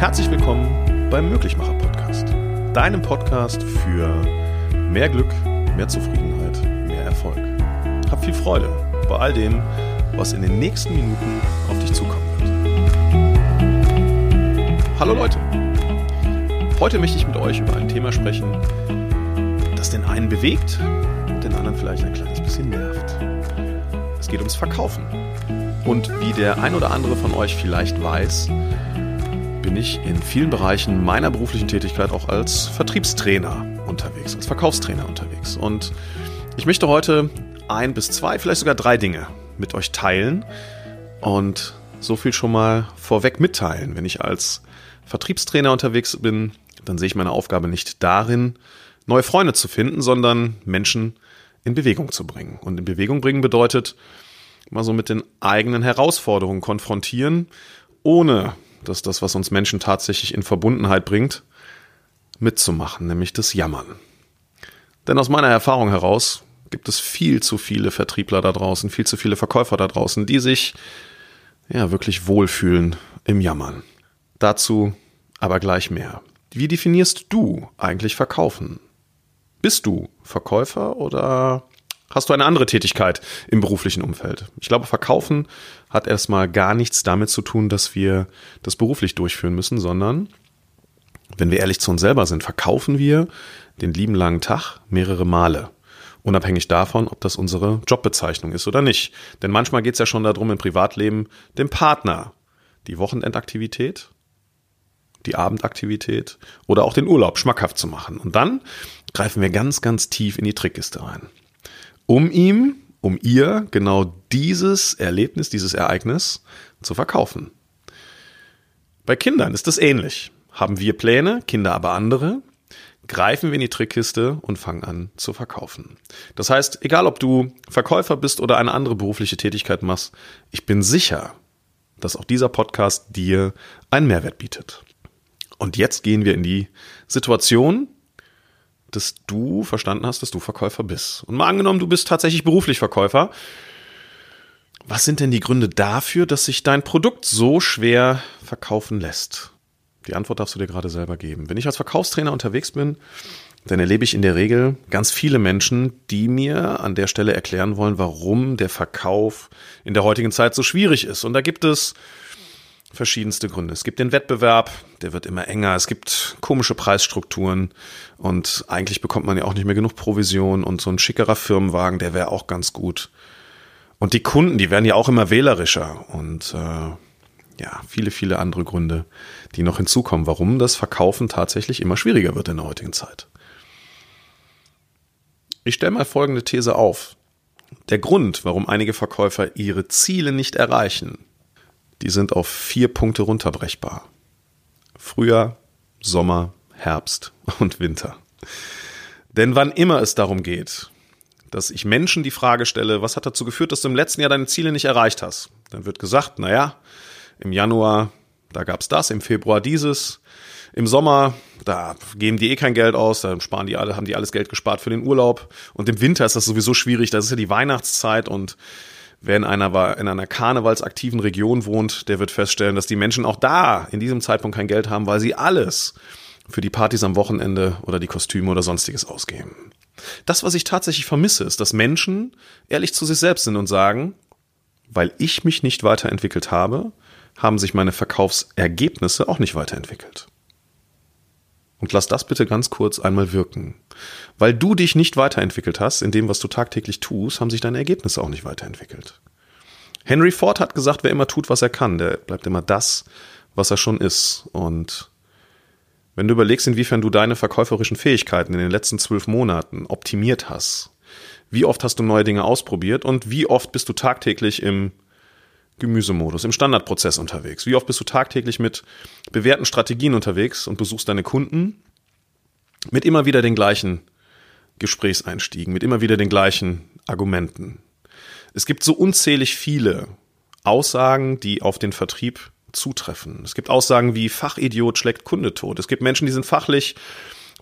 Herzlich willkommen beim Möglichmacher Podcast, deinem Podcast für mehr Glück, mehr Zufriedenheit, mehr Erfolg. Hab viel Freude bei all dem, was in den nächsten Minuten auf dich zukommen wird. Hallo Leute, heute möchte ich mit euch über ein Thema sprechen, das den einen bewegt und den anderen vielleicht ein kleines bisschen nervt. Es geht ums Verkaufen. Und wie der ein oder andere von euch vielleicht weiß, bin ich in vielen Bereichen meiner beruflichen Tätigkeit auch als Vertriebstrainer unterwegs, als Verkaufstrainer unterwegs. Und ich möchte heute ein bis zwei, vielleicht sogar drei Dinge mit euch teilen und so viel schon mal vorweg mitteilen. Wenn ich als Vertriebstrainer unterwegs bin, dann sehe ich meine Aufgabe nicht darin, neue Freunde zu finden, sondern Menschen in Bewegung zu bringen. Und in Bewegung bringen bedeutet, mal so mit den eigenen Herausforderungen konfrontieren, ohne dass das, was uns Menschen tatsächlich in Verbundenheit bringt, mitzumachen, nämlich das Jammern. Denn aus meiner Erfahrung heraus gibt es viel zu viele Vertriebler da draußen, viel zu viele Verkäufer da draußen, die sich ja wirklich wohlfühlen im Jammern. Dazu aber gleich mehr. Wie definierst du eigentlich Verkaufen? Bist du Verkäufer oder hast du eine andere Tätigkeit im beruflichen Umfeld? Ich glaube, Verkaufen hat erstmal gar nichts damit zu tun, dass wir das beruflich durchführen müssen, sondern wenn wir ehrlich zu uns selber sind, verkaufen wir den lieben langen Tag mehrere Male. Unabhängig davon, ob das unsere Jobbezeichnung ist oder nicht. Denn manchmal geht es ja schon darum, im Privatleben dem Partner die Wochenendaktivität, die Abendaktivität oder auch den Urlaub schmackhaft zu machen. Und dann greifen wir ganz, ganz tief in die Trickkiste rein um ihm, um ihr genau dieses Erlebnis, dieses Ereignis zu verkaufen. Bei Kindern ist das ähnlich. Haben wir Pläne, Kinder aber andere, greifen wir in die Trickkiste und fangen an zu verkaufen. Das heißt, egal ob du Verkäufer bist oder eine andere berufliche Tätigkeit machst, ich bin sicher, dass auch dieser Podcast dir einen Mehrwert bietet. Und jetzt gehen wir in die Situation, dass du verstanden hast, dass du Verkäufer bist. Und mal angenommen, du bist tatsächlich beruflich Verkäufer. Was sind denn die Gründe dafür, dass sich dein Produkt so schwer verkaufen lässt? Die Antwort darfst du dir gerade selber geben. Wenn ich als Verkaufstrainer unterwegs bin, dann erlebe ich in der Regel ganz viele Menschen, die mir an der Stelle erklären wollen, warum der Verkauf in der heutigen Zeit so schwierig ist. Und da gibt es verschiedenste Gründe. Es gibt den Wettbewerb, der wird immer enger. Es gibt komische Preisstrukturen und eigentlich bekommt man ja auch nicht mehr genug Provision und so ein schickerer Firmenwagen, der wäre auch ganz gut. Und die Kunden, die werden ja auch immer wählerischer und äh, ja, viele, viele andere Gründe, die noch hinzukommen, warum das Verkaufen tatsächlich immer schwieriger wird in der heutigen Zeit. Ich stelle mal folgende These auf. Der Grund, warum einige Verkäufer ihre Ziele nicht erreichen, die sind auf vier Punkte runterbrechbar. Frühjahr, Sommer, Herbst und Winter. Denn wann immer es darum geht, dass ich Menschen die Frage stelle, was hat dazu geführt, dass du im letzten Jahr deine Ziele nicht erreicht hast, dann wird gesagt, naja, im Januar, da gab's das, im Februar dieses, im Sommer, da geben die eh kein Geld aus, da sparen die alle, haben die alles Geld gespart für den Urlaub. Und im Winter ist das sowieso schwierig, das ist ja die Weihnachtszeit und Wer in einer, in einer karnevalsaktiven Region wohnt, der wird feststellen, dass die Menschen auch da in diesem Zeitpunkt kein Geld haben, weil sie alles für die Partys am Wochenende oder die Kostüme oder sonstiges ausgeben. Das, was ich tatsächlich vermisse, ist, dass Menschen ehrlich zu sich selbst sind und sagen, weil ich mich nicht weiterentwickelt habe, haben sich meine Verkaufsergebnisse auch nicht weiterentwickelt. Und lass das bitte ganz kurz einmal wirken. Weil du dich nicht weiterentwickelt hast in dem, was du tagtäglich tust, haben sich deine Ergebnisse auch nicht weiterentwickelt. Henry Ford hat gesagt, wer immer tut, was er kann, der bleibt immer das, was er schon ist. Und wenn du überlegst, inwiefern du deine verkäuferischen Fähigkeiten in den letzten zwölf Monaten optimiert hast, wie oft hast du neue Dinge ausprobiert und wie oft bist du tagtäglich im Gemüsemodus, im Standardprozess unterwegs? Wie oft bist du tagtäglich mit bewährten Strategien unterwegs und besuchst deine Kunden mit immer wieder den gleichen Gesprächseinstiegen, mit immer wieder den gleichen Argumenten? Es gibt so unzählig viele Aussagen, die auf den Vertrieb zutreffen. Es gibt Aussagen wie Fachidiot schlägt Kunde tot. Es gibt Menschen, die sind fachlich,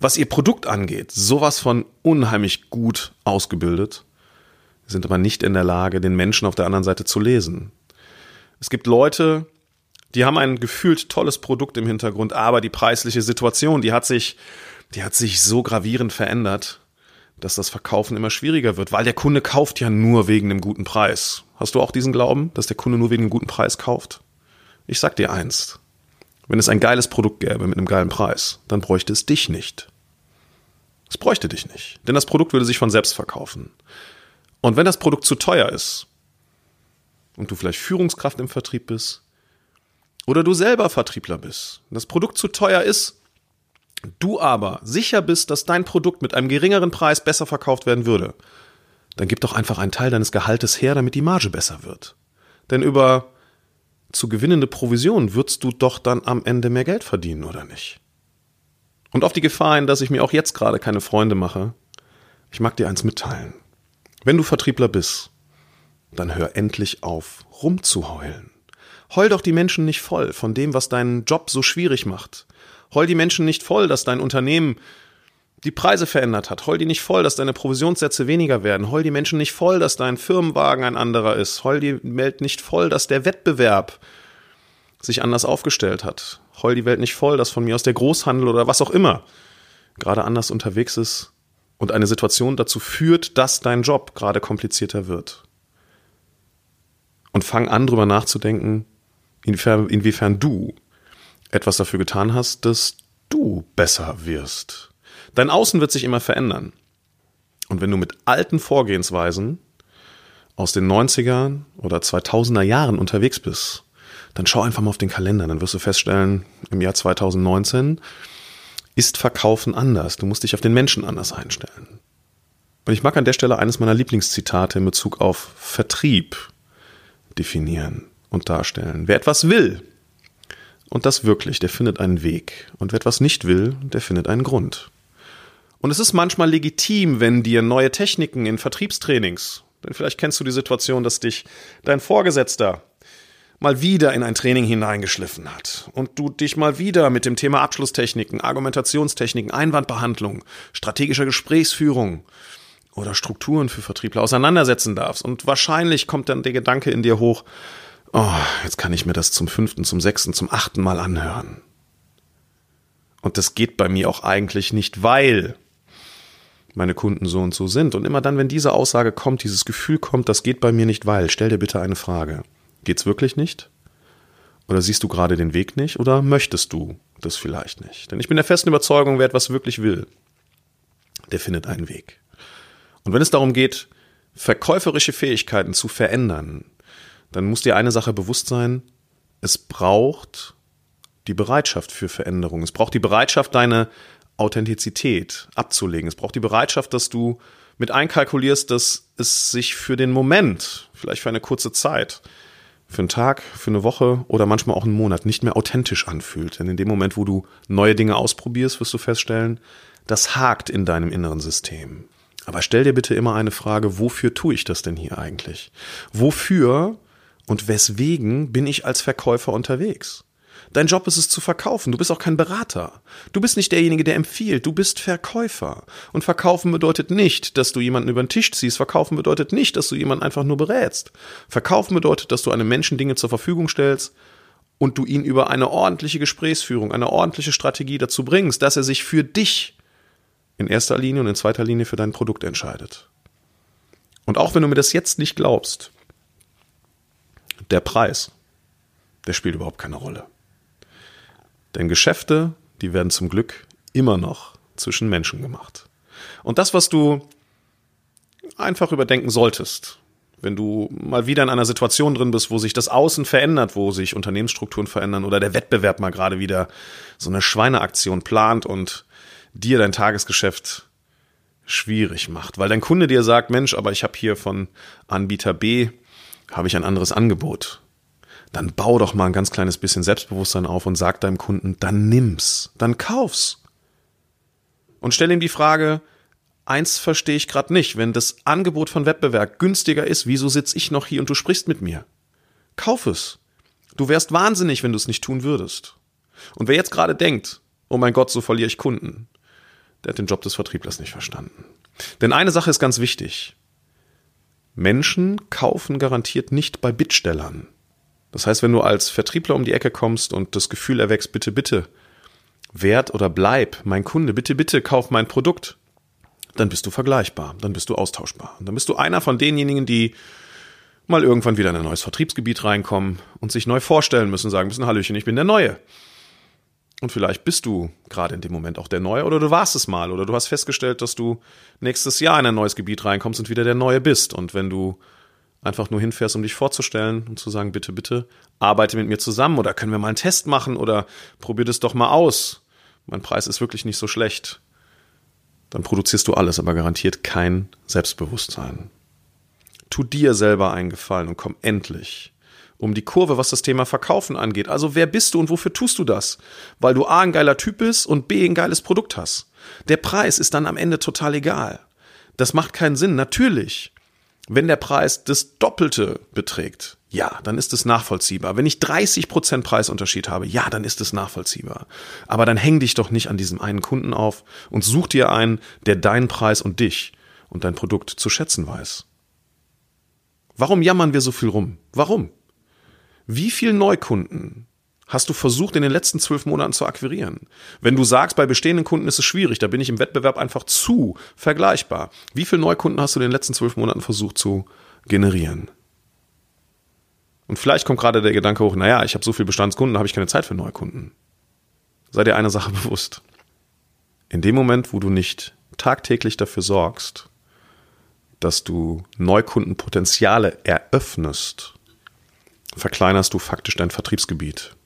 was ihr Produkt angeht, sowas von unheimlich gut ausgebildet, sind aber nicht in der Lage, den Menschen auf der anderen Seite zu lesen. Es gibt Leute, Die haben ein gefühlt tolles Produkt im Hintergrund, aber die preisliche Situation, die hat sich, die hat sich so gravierend verändert, dass das Verkaufen immer schwieriger wird, weil der Kunde kauft ja nur wegen dem guten Preis. Hast du auch diesen Glauben, dass der Kunde nur wegen dem guten Preis kauft? Ich sag dir eins. Wenn es ein geiles Produkt gäbe mit einem geilen Preis, dann bräuchte es dich nicht. Es bräuchte dich nicht, denn das Produkt würde sich von selbst verkaufen. Und wenn das Produkt zu teuer ist und du vielleicht Führungskraft im Vertrieb bist oder du selber Vertriebler bist, das Produkt zu teuer ist, du aber sicher bist, dass dein Produkt mit einem geringeren Preis besser verkauft werden würde, dann gib doch einfach einen Teil deines Gehaltes her, damit die Marge besser wird. Denn über zu gewinnende Provision würdest du doch dann am Ende mehr Geld verdienen, oder nicht? Und auf die Gefahr hin, dass ich mir auch jetzt gerade keine Freunde mache, ich mag dir eins mitteilen. Wenn du Vertriebler bist, dann hör endlich auf, rumzuheulen. Heul doch die Menschen nicht voll von dem, was deinen Job so schwierig macht. Heul die Menschen nicht voll, dass dein Unternehmen die Preise verändert hat. Heul die nicht voll, dass deine Provisionssätze weniger werden. Heul die Menschen nicht voll, dass dein Firmenwagen ein anderer ist. Heul die Welt nicht voll, dass der Wettbewerb sich anders aufgestellt hat. Heul die Welt nicht voll, dass von mir aus der Großhandel oder was auch immer gerade anders unterwegs ist und eine Situation dazu führt, dass dein Job gerade komplizierter wird. Und fang an, drüber nachzudenken, inwiefern, inwiefern du etwas dafür getan hast, dass du besser wirst. Dein Außen wird sich immer verändern. Und wenn du mit alten Vorgehensweisen aus den 90er oder 2000er Jahren unterwegs bist, dann schau einfach mal auf den Kalender, dann wirst du feststellen, im Jahr 2019 ist Verkaufen anders. Du musst dich auf den Menschen anders einstellen. Und ich mag an der Stelle eines meiner Lieblingszitate in Bezug auf Vertrieb definieren und darstellen. Wer etwas will, und das wirklich, der findet einen Weg. Und wer etwas nicht will, der findet einen Grund. Und es ist manchmal legitim, wenn dir neue Techniken in Vertriebstrainings, denn vielleicht kennst du die Situation, dass dich dein Vorgesetzter mal wieder in ein Training hineingeschliffen hat und du dich mal wieder mit dem Thema Abschlusstechniken, Argumentationstechniken, Einwandbehandlung, strategischer Gesprächsführung oder Strukturen für Vertriebler auseinandersetzen darfst. Und wahrscheinlich kommt dann der Gedanke in dir hoch, oh, jetzt kann ich mir das zum fünften, zum sechsten, zum achten Mal anhören. Und das geht bei mir auch eigentlich nicht, weil meine Kunden so und so sind. Und immer dann, wenn diese Aussage kommt, dieses Gefühl kommt, das geht bei mir nicht, weil, stell dir bitte eine Frage. Geht's wirklich nicht? Oder siehst du gerade den Weg nicht? Oder möchtest du das vielleicht nicht? Denn ich bin der festen Überzeugung, wer etwas wirklich will, der findet einen Weg. Und wenn es darum geht, verkäuferische Fähigkeiten zu verändern, dann muss dir eine Sache bewusst sein, es braucht die Bereitschaft für Veränderung. Es braucht die Bereitschaft, deine Authentizität abzulegen. Es braucht die Bereitschaft, dass du mit einkalkulierst, dass es sich für den Moment, vielleicht für eine kurze Zeit, für einen Tag, für eine Woche oder manchmal auch einen Monat nicht mehr authentisch anfühlt. Denn in dem Moment, wo du neue Dinge ausprobierst, wirst du feststellen, das hakt in deinem inneren System. Aber stell dir bitte immer eine Frage, wofür tue ich das denn hier eigentlich? Wofür und weswegen bin ich als Verkäufer unterwegs? Dein Job ist es zu verkaufen. Du bist auch kein Berater. Du bist nicht derjenige, der empfiehlt. Du bist Verkäufer. Und verkaufen bedeutet nicht, dass du jemanden über den Tisch ziehst. Verkaufen bedeutet nicht, dass du jemanden einfach nur berätst. Verkaufen bedeutet, dass du einem Menschen Dinge zur Verfügung stellst und du ihn über eine ordentliche Gesprächsführung, eine ordentliche Strategie dazu bringst, dass er sich für dich in erster Linie und in zweiter Linie für dein Produkt entscheidet. Und auch wenn du mir das jetzt nicht glaubst, der Preis, der spielt überhaupt keine Rolle. Denn Geschäfte, die werden zum Glück immer noch zwischen Menschen gemacht. Und das, was du einfach überdenken solltest, wenn du mal wieder in einer Situation drin bist, wo sich das Außen verändert, wo sich Unternehmensstrukturen verändern oder der Wettbewerb mal gerade wieder so eine Schweineaktion plant und dir dein Tagesgeschäft schwierig macht, weil dein Kunde dir sagt, Mensch, aber ich habe hier von Anbieter B habe ich ein anderes Angebot dann bau doch mal ein ganz kleines bisschen Selbstbewusstsein auf und sag deinem Kunden, dann nimm's, dann kauf's. Und stell ihm die Frage, eins verstehe ich gerade nicht, wenn das Angebot von Wettbewerb günstiger ist, wieso sitz ich noch hier und du sprichst mit mir? Kauf es. Du wärst wahnsinnig, wenn du es nicht tun würdest. Und wer jetzt gerade denkt, oh mein Gott, so verliere ich Kunden, der hat den Job des Vertrieblers nicht verstanden. Denn eine Sache ist ganz wichtig. Menschen kaufen garantiert nicht bei Bittstellern. Das heißt, wenn du als Vertriebler um die Ecke kommst und das Gefühl erwächst, bitte, bitte, werd oder bleib mein Kunde, bitte, bitte, kauf mein Produkt, dann bist du vergleichbar, dann bist du austauschbar. Und dann bist du einer von denjenigen, die mal irgendwann wieder in ein neues Vertriebsgebiet reinkommen und sich neu vorstellen müssen, sagen müssen, Hallöchen, ich bin der Neue. Und vielleicht bist du gerade in dem Moment auch der Neue oder du warst es mal oder du hast festgestellt, dass du nächstes Jahr in ein neues Gebiet reinkommst und wieder der Neue bist. Und wenn du einfach nur hinfährst, um dich vorzustellen und zu sagen, bitte, bitte, arbeite mit mir zusammen oder können wir mal einen Test machen oder probier das doch mal aus. Mein Preis ist wirklich nicht so schlecht. Dann produzierst du alles, aber garantiert kein Selbstbewusstsein. Tu dir selber einen Gefallen und komm endlich um die Kurve, was das Thema Verkaufen angeht. Also wer bist du und wofür tust du das? Weil du A ein geiler Typ bist und B ein geiles Produkt hast. Der Preis ist dann am Ende total egal. Das macht keinen Sinn. Natürlich wenn der Preis das Doppelte beträgt, ja, dann ist es nachvollziehbar. Wenn ich 30 Prozent Preisunterschied habe, ja, dann ist es nachvollziehbar. Aber dann häng dich doch nicht an diesem einen Kunden auf und such dir einen, der deinen Preis und dich und dein Produkt zu schätzen weiß. Warum jammern wir so viel rum? Warum? Wie viel Neukunden hast du versucht, in den letzten zwölf Monaten zu akquirieren? Wenn du sagst, bei bestehenden Kunden ist es schwierig, da bin ich im Wettbewerb einfach zu vergleichbar. Wie viele Neukunden hast du in den letzten zwölf Monaten versucht zu generieren? Und vielleicht kommt gerade der Gedanke hoch, naja, ich habe so viele Bestandskunden, habe ich keine Zeit für Neukunden. Sei dir eine Sache bewusst. In dem Moment, wo du nicht tagtäglich dafür sorgst, dass du Neukundenpotenziale eröffnest, verkleinerst du faktisch dein Vertriebsgebiet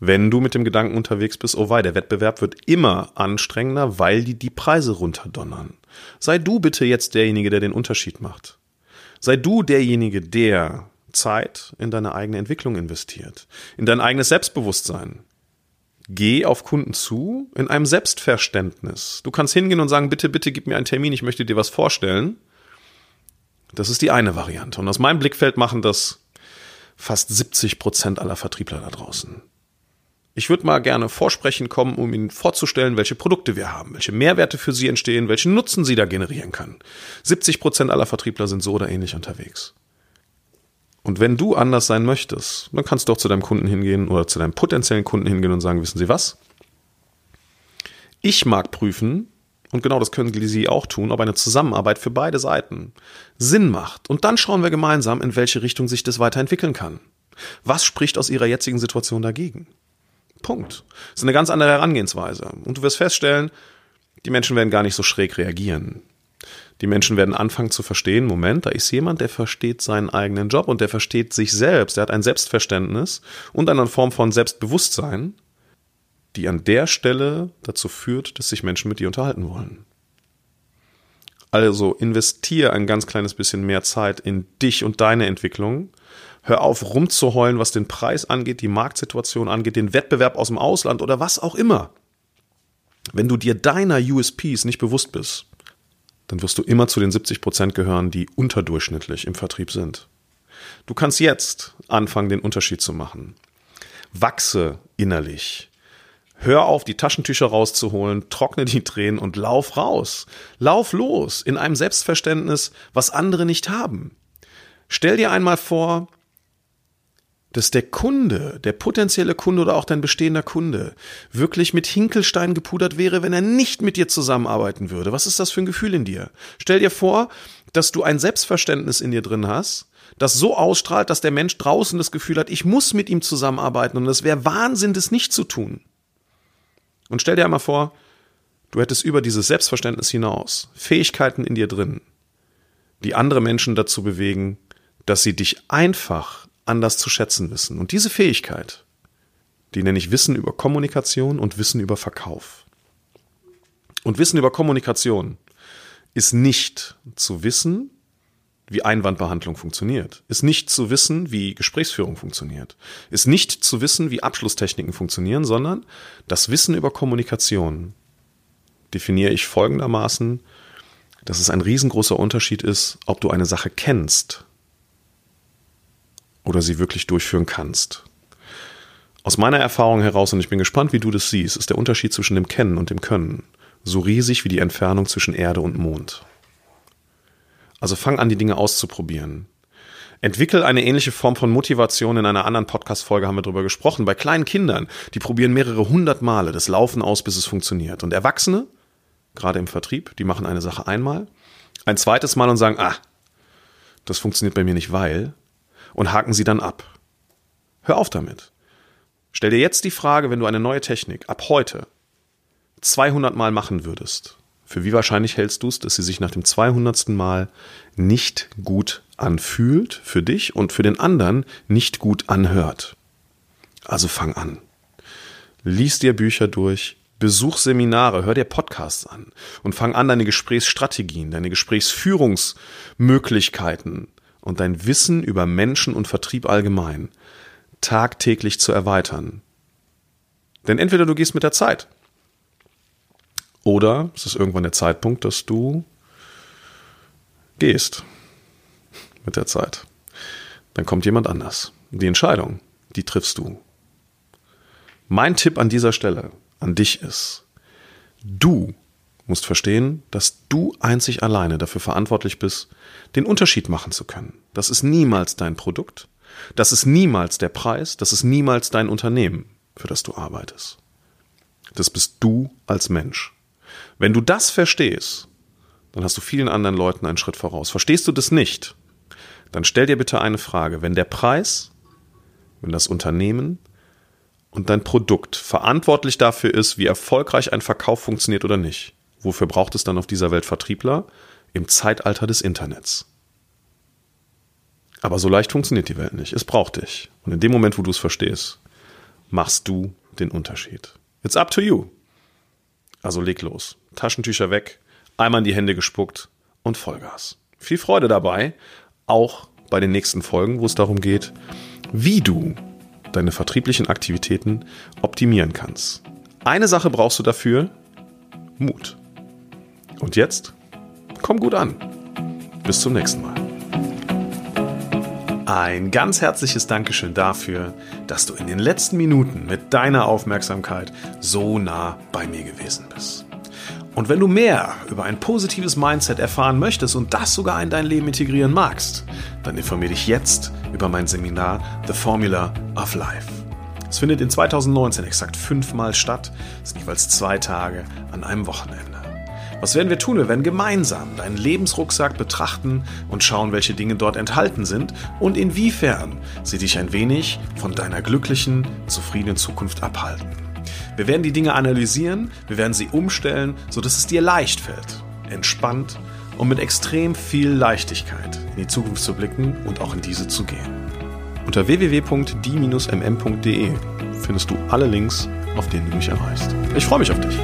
wenn du mit dem Gedanken unterwegs bist, oh wei, der Wettbewerb wird immer anstrengender, weil die die Preise runterdonnern. Sei du bitte jetzt derjenige, der den Unterschied macht. Sei du derjenige, der Zeit in deine eigene Entwicklung investiert, in dein eigenes Selbstbewusstsein. Geh auf Kunden zu in einem Selbstverständnis. Du kannst hingehen und sagen, bitte, bitte gib mir einen Termin, ich möchte dir was vorstellen. Das ist die eine Variante. Und aus meinem Blickfeld machen das fast 70 Prozent aller Vertriebler da draußen. Ich würde mal gerne vorsprechen kommen, um Ihnen vorzustellen, welche Produkte wir haben, welche Mehrwerte für Sie entstehen, welchen Nutzen Sie da generieren können. 70 Prozent aller Vertriebler sind so oder ähnlich unterwegs. Und wenn du anders sein möchtest, dann kannst du doch zu deinem Kunden hingehen oder zu deinem potenziellen Kunden hingehen und sagen, wissen Sie was? Ich mag prüfen, und genau das können Sie auch tun, ob eine Zusammenarbeit für beide Seiten Sinn macht. Und dann schauen wir gemeinsam, in welche Richtung sich das weiterentwickeln kann. Was spricht aus Ihrer jetzigen Situation dagegen? Punkt. Das ist eine ganz andere Herangehensweise. Und du wirst feststellen, die Menschen werden gar nicht so schräg reagieren. Die Menschen werden anfangen zu verstehen, Moment, da ist jemand, der versteht seinen eigenen Job und der versteht sich selbst, der hat ein Selbstverständnis und eine Form von Selbstbewusstsein, die an der Stelle dazu führt, dass sich Menschen mit dir unterhalten wollen. Also investier ein ganz kleines bisschen mehr Zeit in dich und deine Entwicklung Hör auf, rumzuheulen, was den Preis angeht, die Marktsituation angeht, den Wettbewerb aus dem Ausland oder was auch immer. Wenn du dir deiner USPs nicht bewusst bist, dann wirst du immer zu den 70 Prozent gehören, die unterdurchschnittlich im Vertrieb sind. Du kannst jetzt anfangen, den Unterschied zu machen. Wachse innerlich. Hör auf, die Taschentücher rauszuholen, trockne die Tränen und lauf raus. Lauf los in einem Selbstverständnis, was andere nicht haben. Stell dir einmal vor, dass der Kunde, der potenzielle Kunde oder auch dein bestehender Kunde wirklich mit Hinkelstein gepudert wäre, wenn er nicht mit dir zusammenarbeiten würde. Was ist das für ein Gefühl in dir? Stell dir vor, dass du ein Selbstverständnis in dir drin hast, das so ausstrahlt, dass der Mensch draußen das Gefühl hat, ich muss mit ihm zusammenarbeiten und es wäre Wahnsinn, das nicht zu tun. Und stell dir einmal vor, du hättest über dieses Selbstverständnis hinaus Fähigkeiten in dir drin, die andere Menschen dazu bewegen, dass sie dich einfach anders zu schätzen wissen. Und diese Fähigkeit, die nenne ich Wissen über Kommunikation und Wissen über Verkauf. Und Wissen über Kommunikation ist nicht zu wissen, wie Einwandbehandlung funktioniert, ist nicht zu wissen, wie Gesprächsführung funktioniert, ist nicht zu wissen, wie Abschlusstechniken funktionieren, sondern das Wissen über Kommunikation definiere ich folgendermaßen, dass es ein riesengroßer Unterschied ist, ob du eine Sache kennst oder sie wirklich durchführen kannst. Aus meiner Erfahrung heraus, und ich bin gespannt, wie du das siehst, ist der Unterschied zwischen dem Kennen und dem Können so riesig wie die Entfernung zwischen Erde und Mond. Also fang an, die Dinge auszuprobieren. Entwickel eine ähnliche Form von Motivation. In einer anderen Podcast-Folge haben wir darüber gesprochen. Bei kleinen Kindern, die probieren mehrere hundert Male das Laufen aus, bis es funktioniert. Und Erwachsene, gerade im Vertrieb, die machen eine Sache einmal, ein zweites Mal und sagen, ah, das funktioniert bei mir nicht, weil, und haken sie dann ab. Hör auf damit. Stell dir jetzt die Frage, wenn du eine neue Technik ab heute 200 Mal machen würdest, für wie wahrscheinlich hältst du es, dass sie sich nach dem 200. Mal nicht gut anfühlt für dich und für den anderen nicht gut anhört? Also fang an. Lies dir Bücher durch, besuch Seminare, hör dir Podcasts an und fang an, deine Gesprächsstrategien, deine Gesprächsführungsmöglichkeiten und dein Wissen über Menschen und Vertrieb allgemein tagtäglich zu erweitern. Denn entweder du gehst mit der Zeit oder es ist irgendwann der Zeitpunkt, dass du gehst mit der Zeit. Dann kommt jemand anders. Die Entscheidung, die triffst du. Mein Tipp an dieser Stelle an dich ist, du musst verstehen, dass du einzig alleine dafür verantwortlich bist, den Unterschied machen zu können. Das ist niemals dein Produkt, das ist niemals der Preis, das ist niemals dein Unternehmen, für das du arbeitest. Das bist du als Mensch. Wenn du das verstehst, dann hast du vielen anderen Leuten einen Schritt voraus. Verstehst du das nicht, dann stell dir bitte eine Frage. Wenn der Preis, wenn das Unternehmen und dein Produkt verantwortlich dafür ist, wie erfolgreich ein Verkauf funktioniert oder nicht, wofür braucht es dann auf dieser Welt Vertriebler? Im Zeitalter des Internets. Aber so leicht funktioniert die Welt nicht. Es braucht dich. Und in dem Moment, wo du es verstehst, machst du den Unterschied. It's up to you. Also leg los. Taschentücher weg, einmal in die Hände gespuckt und Vollgas. Viel Freude dabei, auch bei den nächsten Folgen, wo es darum geht, wie du deine vertrieblichen Aktivitäten optimieren kannst. Eine Sache brauchst du dafür, Mut. Und jetzt, komm gut an. Bis zum nächsten Mal. Ein ganz herzliches Dankeschön dafür, dass du in den letzten Minuten mit deiner Aufmerksamkeit so nah bei mir gewesen bist. Und wenn du mehr über ein positives Mindset erfahren möchtest und das sogar in dein Leben integrieren magst, dann informiere dich jetzt über mein Seminar The Formula of Life. Es findet in 2019 exakt fünfmal statt, ist jeweils zwei Tage an einem Wochenende. Was werden wir tun? Wir werden gemeinsam deinen Lebensrucksack betrachten und schauen, welche Dinge dort enthalten sind und inwiefern sie dich ein wenig von deiner glücklichen, zufriedenen Zukunft abhalten. Wir werden die Dinge analysieren, wir werden sie umstellen, sodass es dir leicht fällt, entspannt und mit extrem viel Leichtigkeit in die Zukunft zu blicken und auch in diese zu gehen. Unter www.die-mm.de findest du alle Links, auf denen du mich erreichst. Ich freue mich auf dich.